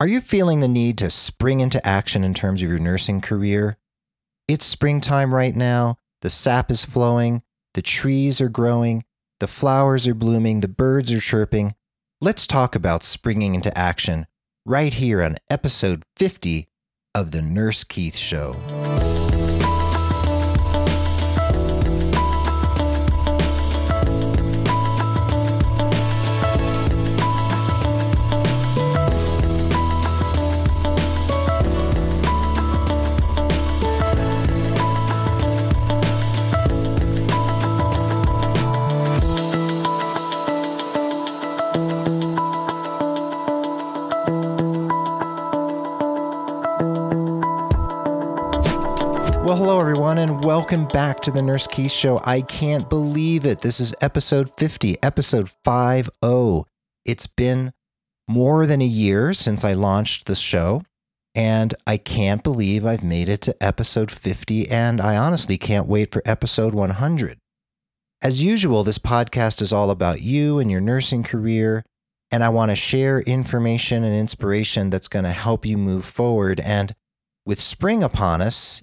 Are you feeling the need to spring into action in terms of your nursing career? It's springtime right now. The sap is flowing. The trees are growing. The flowers are blooming. The birds are chirping. Let's talk about springing into action right here on episode 50 of The Nurse Keith Show. Well, hello, everyone, and welcome back to the Nurse Keith Show. I can't believe it. This is episode 50, episode 50. It's been more than a year since I launched the show, and I can't believe I've made it to episode 50, and I honestly can't wait for episode 100. As usual, this podcast is all about you and your nursing career, and I want to share information and inspiration that's going to help you move forward. And with spring upon us,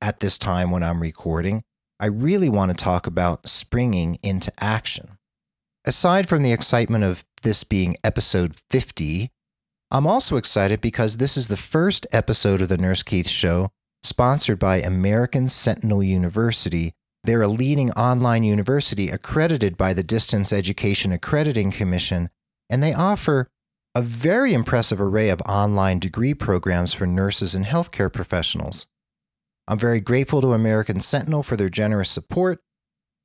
at this time when I'm recording, I really want to talk about springing into action. Aside from the excitement of this being episode 50, I'm also excited because this is the first episode of the Nurse Keith Show sponsored by American Sentinel University. They're a leading online university accredited by the Distance Education Accrediting Commission, and they offer a very impressive array of online degree programs for nurses and healthcare professionals. I'm very grateful to American Sentinel for their generous support,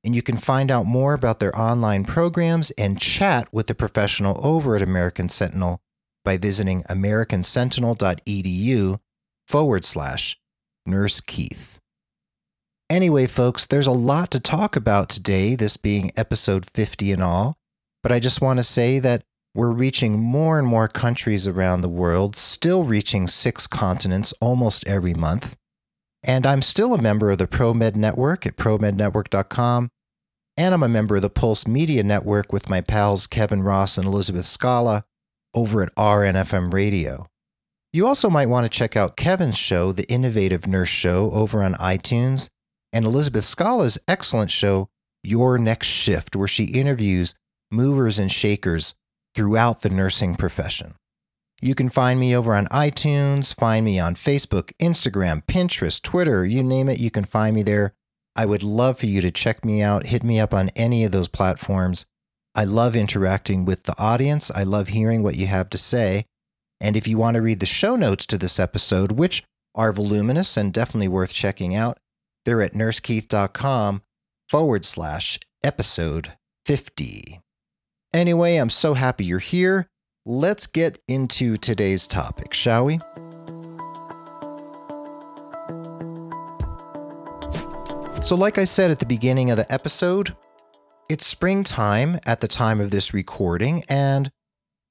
and you can find out more about their online programs and chat with a professional over at American Sentinel by visiting americansentinel.edu forward slash Nurse Keith. Anyway, folks, there's a lot to talk about today, this being episode 50 and all, but I just want to say that we're reaching more and more countries around the world, still reaching six continents almost every month. And I'm still a member of the ProMed Network at promednetwork.com. And I'm a member of the Pulse Media Network with my pals Kevin Ross and Elizabeth Scala over at RNFM Radio. You also might want to check out Kevin's show, The Innovative Nurse Show, over on iTunes, and Elizabeth Scala's excellent show, Your Next Shift, where she interviews movers and shakers throughout the nursing profession. You can find me over on iTunes, find me on Facebook, Instagram, Pinterest, Twitter, you name it, you can find me there. I would love for you to check me out, hit me up on any of those platforms. I love interacting with the audience. I love hearing what you have to say. And if you want to read the show notes to this episode, which are voluminous and definitely worth checking out, they're at nursekeith.com forward slash episode 50. Anyway, I'm so happy you're here. Let's get into today's topic, shall we? So, like I said at the beginning of the episode, it's springtime at the time of this recording, and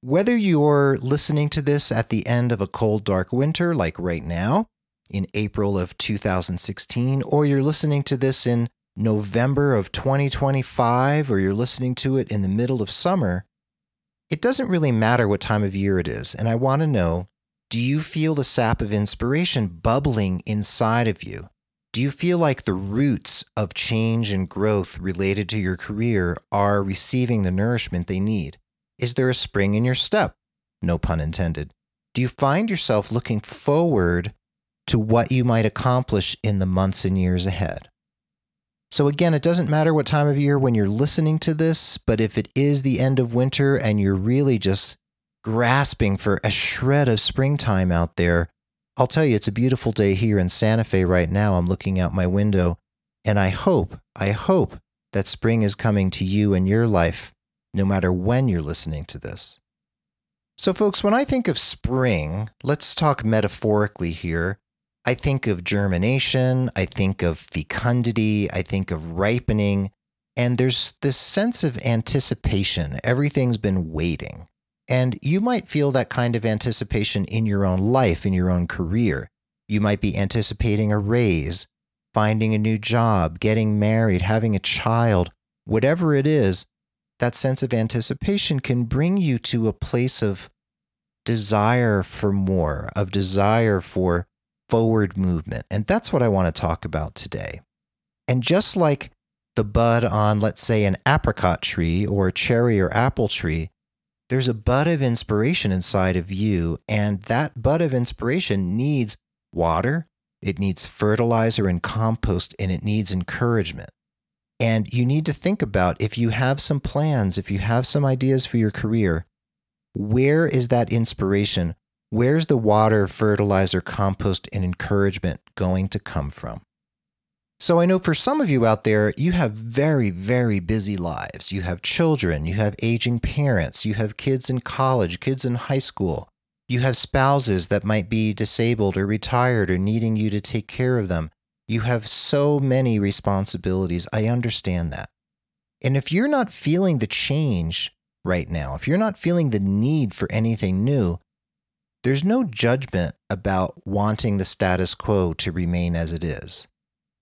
whether you're listening to this at the end of a cold, dark winter, like right now, in April of 2016, or you're listening to this in November of 2025, or you're listening to it in the middle of summer, it doesn't really matter what time of year it is. And I want to know do you feel the sap of inspiration bubbling inside of you? Do you feel like the roots of change and growth related to your career are receiving the nourishment they need? Is there a spring in your step? No pun intended. Do you find yourself looking forward to what you might accomplish in the months and years ahead? So, again, it doesn't matter what time of year when you're listening to this, but if it is the end of winter and you're really just grasping for a shred of springtime out there, I'll tell you, it's a beautiful day here in Santa Fe right now. I'm looking out my window, and I hope, I hope that spring is coming to you and your life, no matter when you're listening to this. So, folks, when I think of spring, let's talk metaphorically here. I think of germination, I think of fecundity, I think of ripening, and there's this sense of anticipation. Everything's been waiting. And you might feel that kind of anticipation in your own life, in your own career. You might be anticipating a raise, finding a new job, getting married, having a child, whatever it is, that sense of anticipation can bring you to a place of desire for more, of desire for forward movement. And that's what I want to talk about today. And just like the bud on, let's say, an apricot tree or a cherry or apple tree, there's a bud of inspiration inside of you. And that bud of inspiration needs water, it needs fertilizer and compost, and it needs encouragement. And you need to think about if you have some plans, if you have some ideas for your career, where is that inspiration? Where's the water, fertilizer, compost, and encouragement going to come from? So I know for some of you out there, you have very, very busy lives. You have children, you have aging parents, you have kids in college, kids in high school, you have spouses that might be disabled or retired or needing you to take care of them. You have so many responsibilities. I understand that. And if you're not feeling the change right now, if you're not feeling the need for anything new, there's no judgment about wanting the status quo to remain as it is.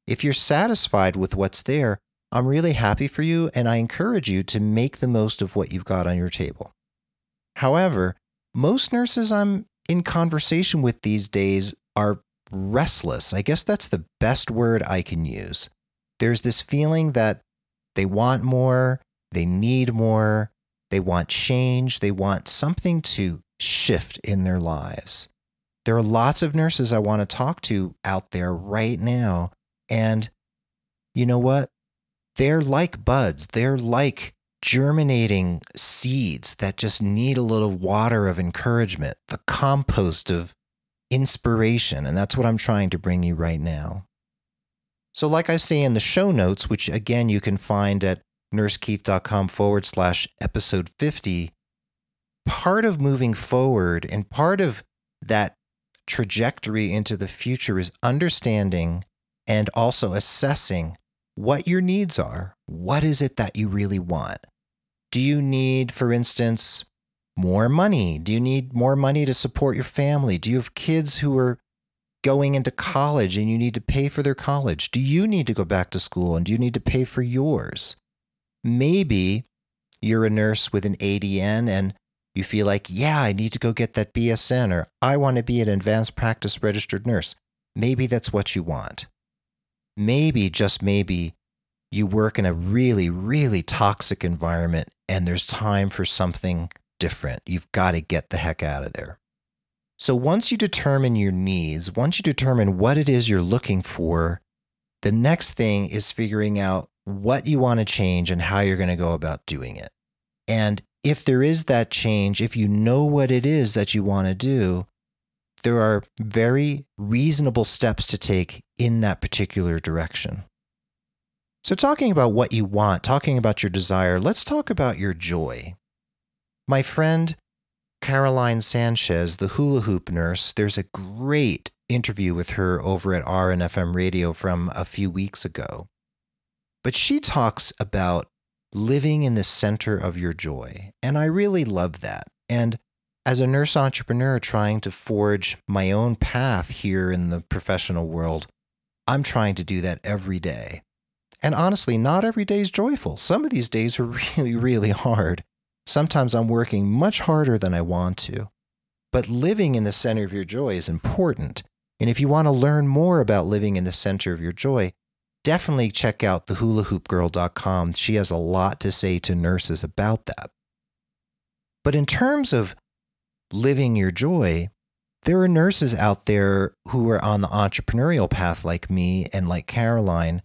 If you're satisfied with what's there, I'm really happy for you and I encourage you to make the most of what you've got on your table. However, most nurses I'm in conversation with these days are restless. I guess that's the best word I can use. There's this feeling that they want more, they need more, they want change, they want something to shift in their lives. There are lots of nurses I want to talk to out there right now and you know what? They're like buds. They're like germinating seeds that just need a little water of encouragement, the compost of inspiration. And that's what I'm trying to bring you right now. So, like I say in the show notes, which again you can find at nursekeith.com forward slash episode 50, part of moving forward and part of that trajectory into the future is understanding and also assessing what your needs are. What is it that you really want? Do you need, for instance, more money? Do you need more money to support your family? Do you have kids who are going into college and you need to pay for their college? Do you need to go back to school and do you need to pay for yours? Maybe you're a nurse with an ADN and you feel like, yeah, I need to go get that BSN or I want to be an advanced practice registered nurse. Maybe that's what you want maybe, just maybe, you work in a really, really toxic environment and there's time for something different. You've got to get the heck out of there. So once you determine your needs, once you determine what it is you're looking for, the next thing is figuring out what you want to change and how you're going to go about doing it. And if there is that change, if you know what it is that you want to do, there are very reasonable steps to take in that particular direction. So, talking about what you want, talking about your desire, let's talk about your joy. My friend Caroline Sanchez, the hula hoop nurse, there's a great interview with her over at RNFM radio from a few weeks ago. But she talks about living in the center of your joy. And I really love that. And as a nurse entrepreneur trying to forge my own path here in the professional world, I'm trying to do that every day. And honestly, not every day is joyful. Some of these days are really, really hard. Sometimes I'm working much harder than I want to. But living in the center of your joy is important. And if you want to learn more about living in the center of your joy, definitely check out the thehulahoopgirl.com. She has a lot to say to nurses about that. But in terms of living your joy, there are nurses out there who are on the entrepreneurial path like me and like Caroline.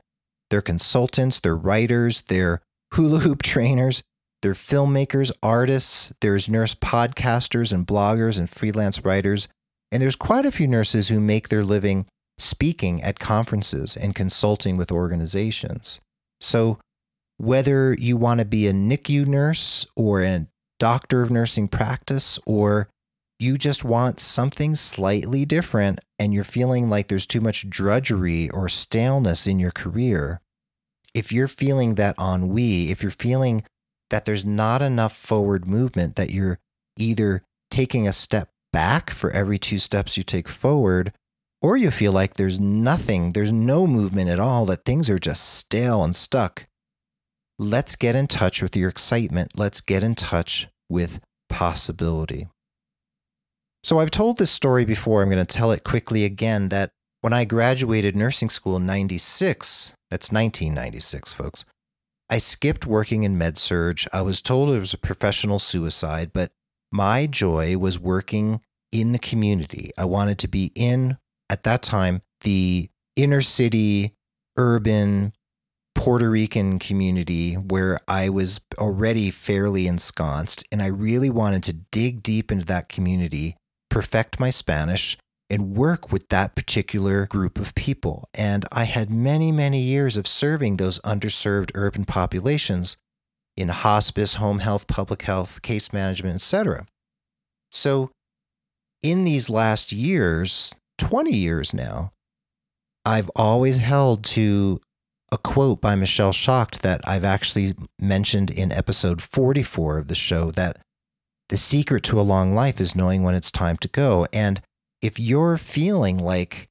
They're consultants, they're writers, they're hula hoop trainers, they're filmmakers, artists, there's nurse podcasters and bloggers and freelance writers. And there's quite a few nurses who make their living speaking at conferences and consulting with organizations. So, whether you want to be a NICU nurse or a doctor of nursing practice or you just want something slightly different and you're feeling like there's too much drudgery or staleness in your career, if you're feeling that ennui, if you're feeling that there's not enough forward movement, that you're either taking a step back for every two steps you take forward, or you feel like there's nothing, there's no movement at all, that things are just stale and stuck, let's get in touch with your excitement. Let's get in touch with possibility. So I've told this story before. I'm going to tell it quickly again that when I graduated nursing school in 96, that's 1996, folks, I skipped working in med surg. I was told it was a professional suicide, but my joy was working in the community. I wanted to be in, at that time, the inner city, urban, Puerto Rican community where I was already fairly ensconced. And I really wanted to dig deep into that community, perfect my Spanish, and work with that particular group of people. And I had many, many years of serving those underserved urban populations in hospice, home health, public health, case management, etc. So in these last years, 20 years now, I've always held to a quote by Michelle Shocked that I've actually mentioned in episode 44 of the show that the secret to a long life is knowing when it's time to go. And if you're feeling like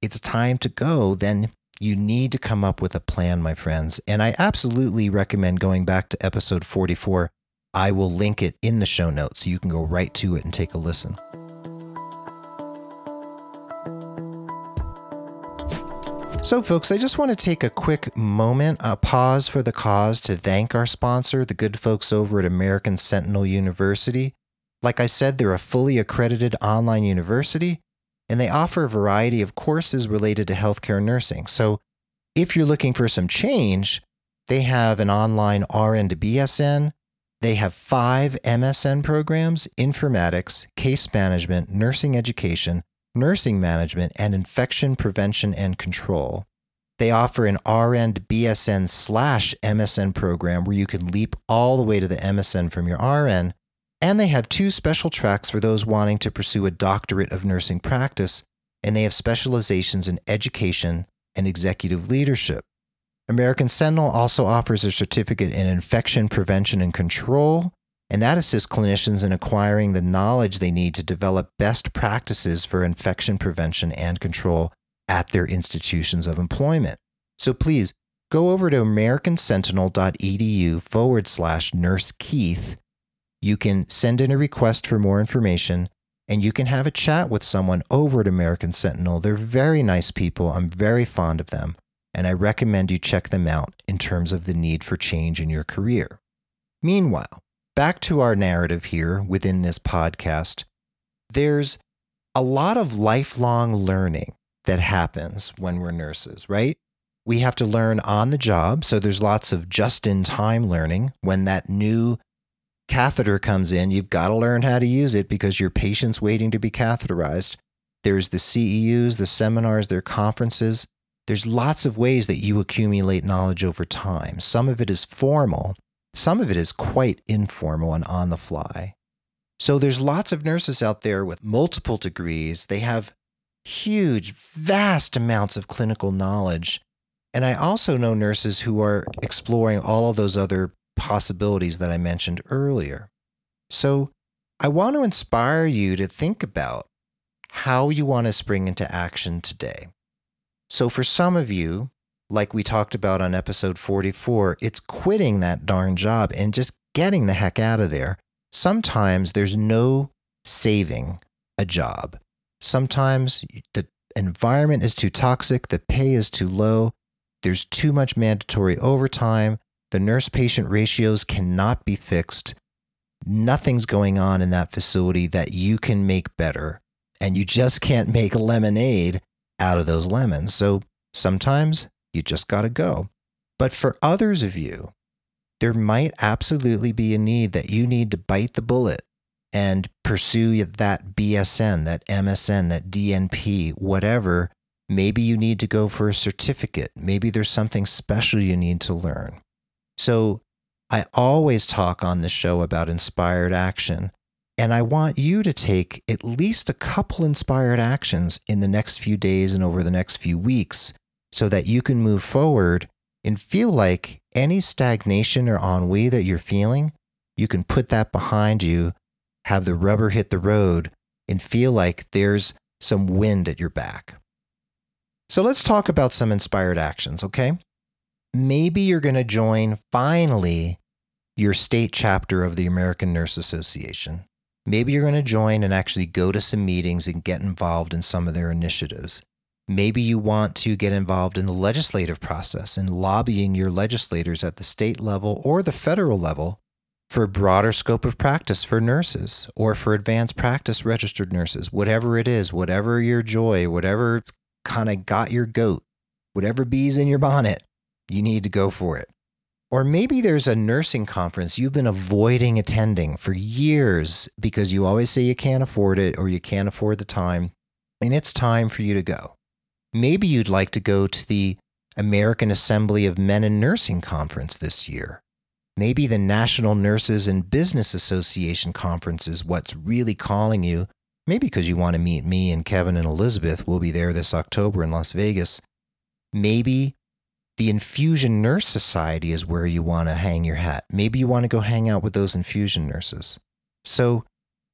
it's time to go, then you need to come up with a plan, my friends. And I absolutely recommend going back to episode 44. I will link it in the show notes so you can go right to it and take a listen. So, folks, I just want to take a quick moment, a pause for the cause to thank our sponsor, the good folks over at American Sentinel University. Like I said, they're a fully accredited online university, and they offer a variety of courses related to healthcare nursing. So, if you're looking for some change, they have an online RN to BSN. They have five MSN programs informatics, case management, nursing education, nursing management, and infection prevention and control. They offer an RN to BSN slash MSN program where you can leap all the way to the MSN from your RN. And they have two special tracks for those wanting to pursue a doctorate of nursing practice, and they have specializations in education and executive leadership. American Sentinel also offers a certificate in infection prevention and control and that assists clinicians in acquiring the knowledge they need to develop best practices for infection prevention and control at their institutions of employment. So please go over to americansentinel.edu forward slash nurse Keith. You can send in a request for more information and you can have a chat with someone over at American Sentinel. They're very nice people. I'm very fond of them. And I recommend you check them out in terms of the need for change in your career. Meanwhile, back to our narrative here within this podcast, there's a lot of lifelong learning that happens when we're nurses, right? We have to learn on the job. So there's lots of just in time learning. When that new catheter comes in, you've got to learn how to use it because your patient's waiting to be catheterized. There's the CEUs, the seminars, their conferences. There's lots of ways that you accumulate knowledge over time. Some of it is formal, some of it is quite informal and on the fly. So there's lots of nurses out there with multiple degrees. They have huge, vast amounts of clinical knowledge. And I also know nurses who are exploring all of those other possibilities that I mentioned earlier. So I want to inspire you to think about how you want to spring into action today. So for some of you, like we talked about on episode 44, it's quitting that darn job and just getting the heck out of there. Sometimes there's no saving a job. Sometimes the environment is too toxic, the pay is too low, there's too much mandatory overtime, the nurse patient ratios cannot be fixed. Nothing's going on in that facility that you can make better. And you just can't make lemonade out of those lemons. So sometimes you just got to go. But for others of you, there might absolutely be a need that you need to bite the bullet and pursue that BSN, that MSN, that DNP, whatever. Maybe you need to go for a certificate. Maybe there's something special you need to learn. So I always talk on the show about inspired action. And I want you to take at least a couple inspired actions in the next few days and over the next few weeks so that you can move forward and feel like any stagnation or ennui that you're feeling, you can put that behind you, have the rubber hit the road, and feel like there's some wind at your back. So let's talk about some inspired actions, okay? Maybe you're going to join finally your state chapter of the American Nurse Association. Maybe you're going to join and actually go to some meetings and get involved in some of their initiatives. Maybe you want to get involved in the legislative process and lobbying your legislators at the state level or the federal level for a broader scope of practice for nurses or for advanced practice registered nurses, whatever it is, whatever your joy, whatever it's kind of got your goat, whatever bees in your bonnet, you need to go for it. Or maybe there's a nursing conference you've been avoiding attending for years because you always say you can't afford it or you can't afford the time, and it's time for you to go. Maybe you'd like to go to the American Assembly of Men in Nursing conference this year. Maybe the National Nurses in Business Association conference is what's really calling you. Maybe because you want to meet me and Kevin and Elizabeth. We'll be there this October in Las Vegas. Maybe the Infusion Nurse Society is where you want to hang your hat. Maybe you want to go hang out with those infusion nurses. So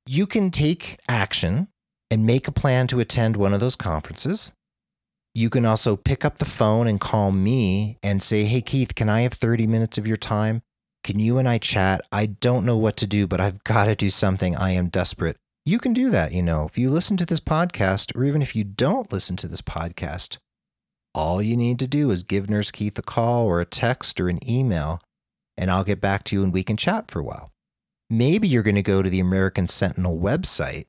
you can take action and make a plan to attend one of those conferences. You can also pick up the phone and call me and say, Hey, Keith, can I have 30 minutes of your time? Can you and I chat? I don't know what to do, but I've got to do something. I am desperate. You can do that, you know. If you listen to this podcast, or even if you don't listen to this podcast, all you need to do is give Nurse Keith a call or a text or an email, and I'll get back to you and we can chat for a while. Maybe you're going to go to the American Sentinel website.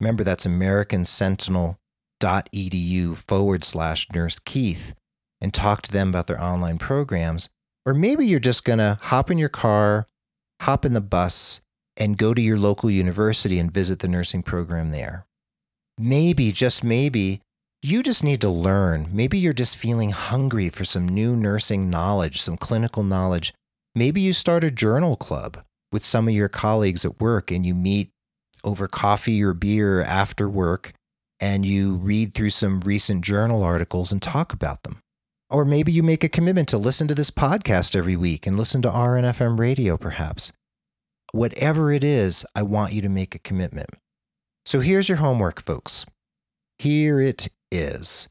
Remember, that's American Sentinel edu forward slash nurse Keith and talk to them about their online programs. Or maybe you're just going to hop in your car, hop in the bus, and go to your local university and visit the nursing program there. Maybe, just maybe, you just need to learn. Maybe you're just feeling hungry for some new nursing knowledge, some clinical knowledge. Maybe you start a journal club with some of your colleagues at work and you meet over coffee or beer after work and you read through some recent journal articles and talk about them. Or maybe you make a commitment to listen to this podcast every week and listen to RNFM radio, perhaps. Whatever it is, I want you to make a commitment. So here's your homework, folks. Here it is.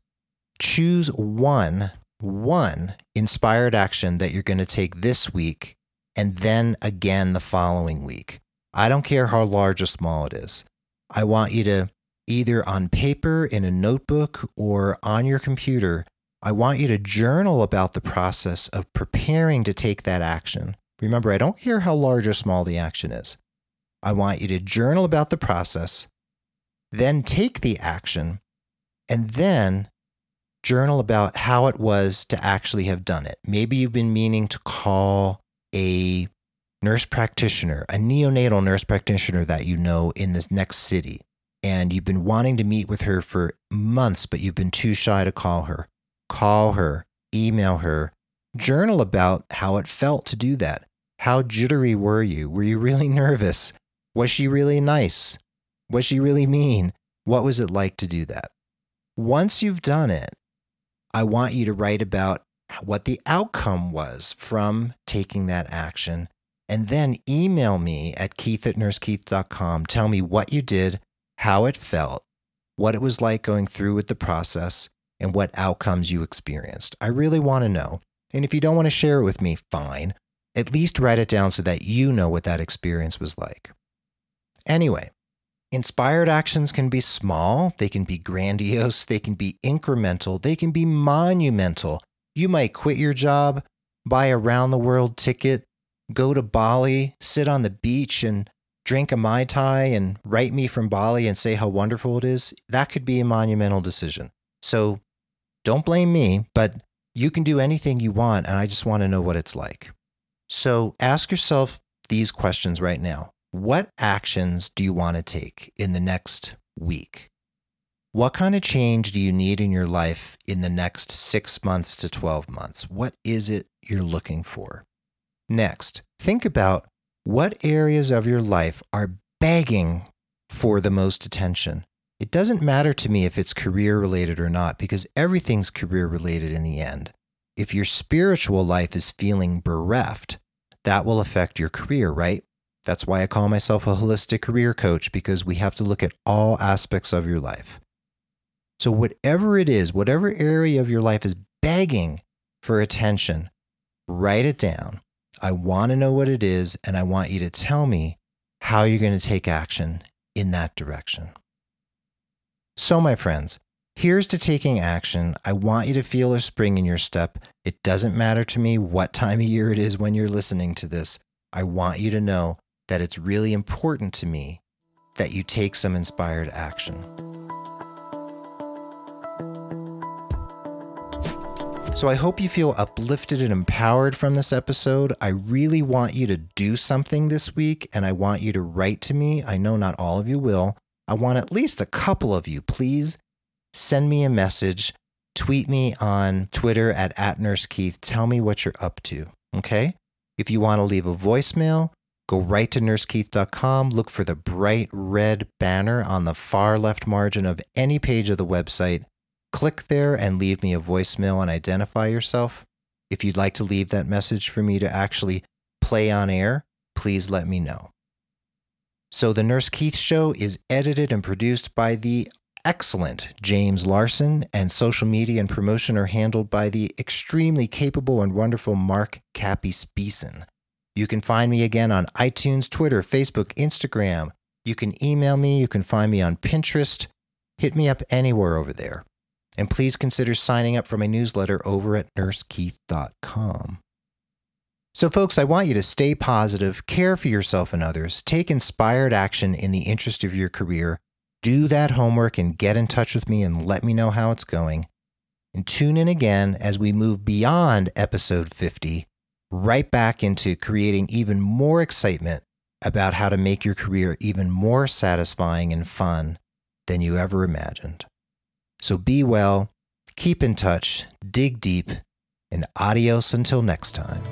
Choose one, one inspired action that you're going to take this week and then again the following week. I don't care how large or small it is. I want you to either on paper, in a notebook, or on your computer, I want you to journal about the process of preparing to take that action. Remember, I don't care how large or small the action is. I want you to journal about the process, then take the action, and then journal about how it was to actually have done it. Maybe you've been meaning to call a nurse practitioner, a neonatal nurse practitioner that you know in this next city and you've been wanting to meet with her for months, but you've been too shy to call her. Call her, email her, journal about how it felt to do that. How jittery were you? Were you really nervous? Was she really nice? Was she really mean? What was it like to do that? Once you've done it, I want you to write about what the outcome was from taking that action. And then email me at keith at nursekeith.com. Tell me what you did, how it felt, what it was like going through with the process, and what outcomes you experienced. I really want to know. And if you don't want to share it with me, fine. At least write it down so that you know what that experience was like. Anyway, inspired actions can be small, they can be grandiose, they can be incremental, they can be monumental. You might quit your job, buy a round the world ticket, go to Bali, sit on the beach, and drink a Mai Tai and write me from Bali and say how wonderful it is, that could be a monumental decision. So don't blame me, but you can do anything you want, and I just want to know what it's like. So ask yourself these questions right now. What actions do you want to take in the next week? What kind of change do you need in your life in the next six months to 12 months? What is it you're looking for? Next, think about what areas of your life are begging for the most attention? It doesn't matter to me if it's career related or not, because everything's career related in the end. If your spiritual life is feeling bereft, that will affect your career, right? That's why I call myself a holistic career coach, because we have to look at all aspects of your life. So, whatever it is, whatever area of your life is begging for attention, write it down I want to know what it is, and I want you to tell me how you're going to take action in that direction. So, my friends, here's to taking action. I want you to feel a spring in your step. It doesn't matter to me what time of year it is when you're listening to this. I want you to know that it's really important to me that you take some inspired action. So I hope you feel uplifted and empowered from this episode. I really want you to do something this week and I want you to write to me. I know not all of you will. I want at least a couple of you, please send me a message, tweet me on Twitter at, at NurseKeith. Tell me what you're up to. Okay. If you want to leave a voicemail, go right to nursekeith.com. Look for the bright red banner on the far left margin of any page of the website click there and leave me a voicemail and identify yourself. If you'd like to leave that message for me to actually play on air, please let me know. So, The Nurse Keith Show is edited and produced by the excellent James Larson, and social media and promotion are handled by the extremely capable and wonderful Mark Cappy Speeson. You can find me again on iTunes, Twitter, Facebook, Instagram. You can email me. You can find me on Pinterest. Hit me up anywhere over there. And please consider signing up for my newsletter over at nursekeith.com. So, folks, I want you to stay positive, care for yourself and others, take inspired action in the interest of your career, do that homework, and get in touch with me and let me know how it's going. And tune in again as we move beyond episode 50, right back into creating even more excitement about how to make your career even more satisfying and fun than you ever imagined. So be well, keep in touch, dig deep, and adios until next time.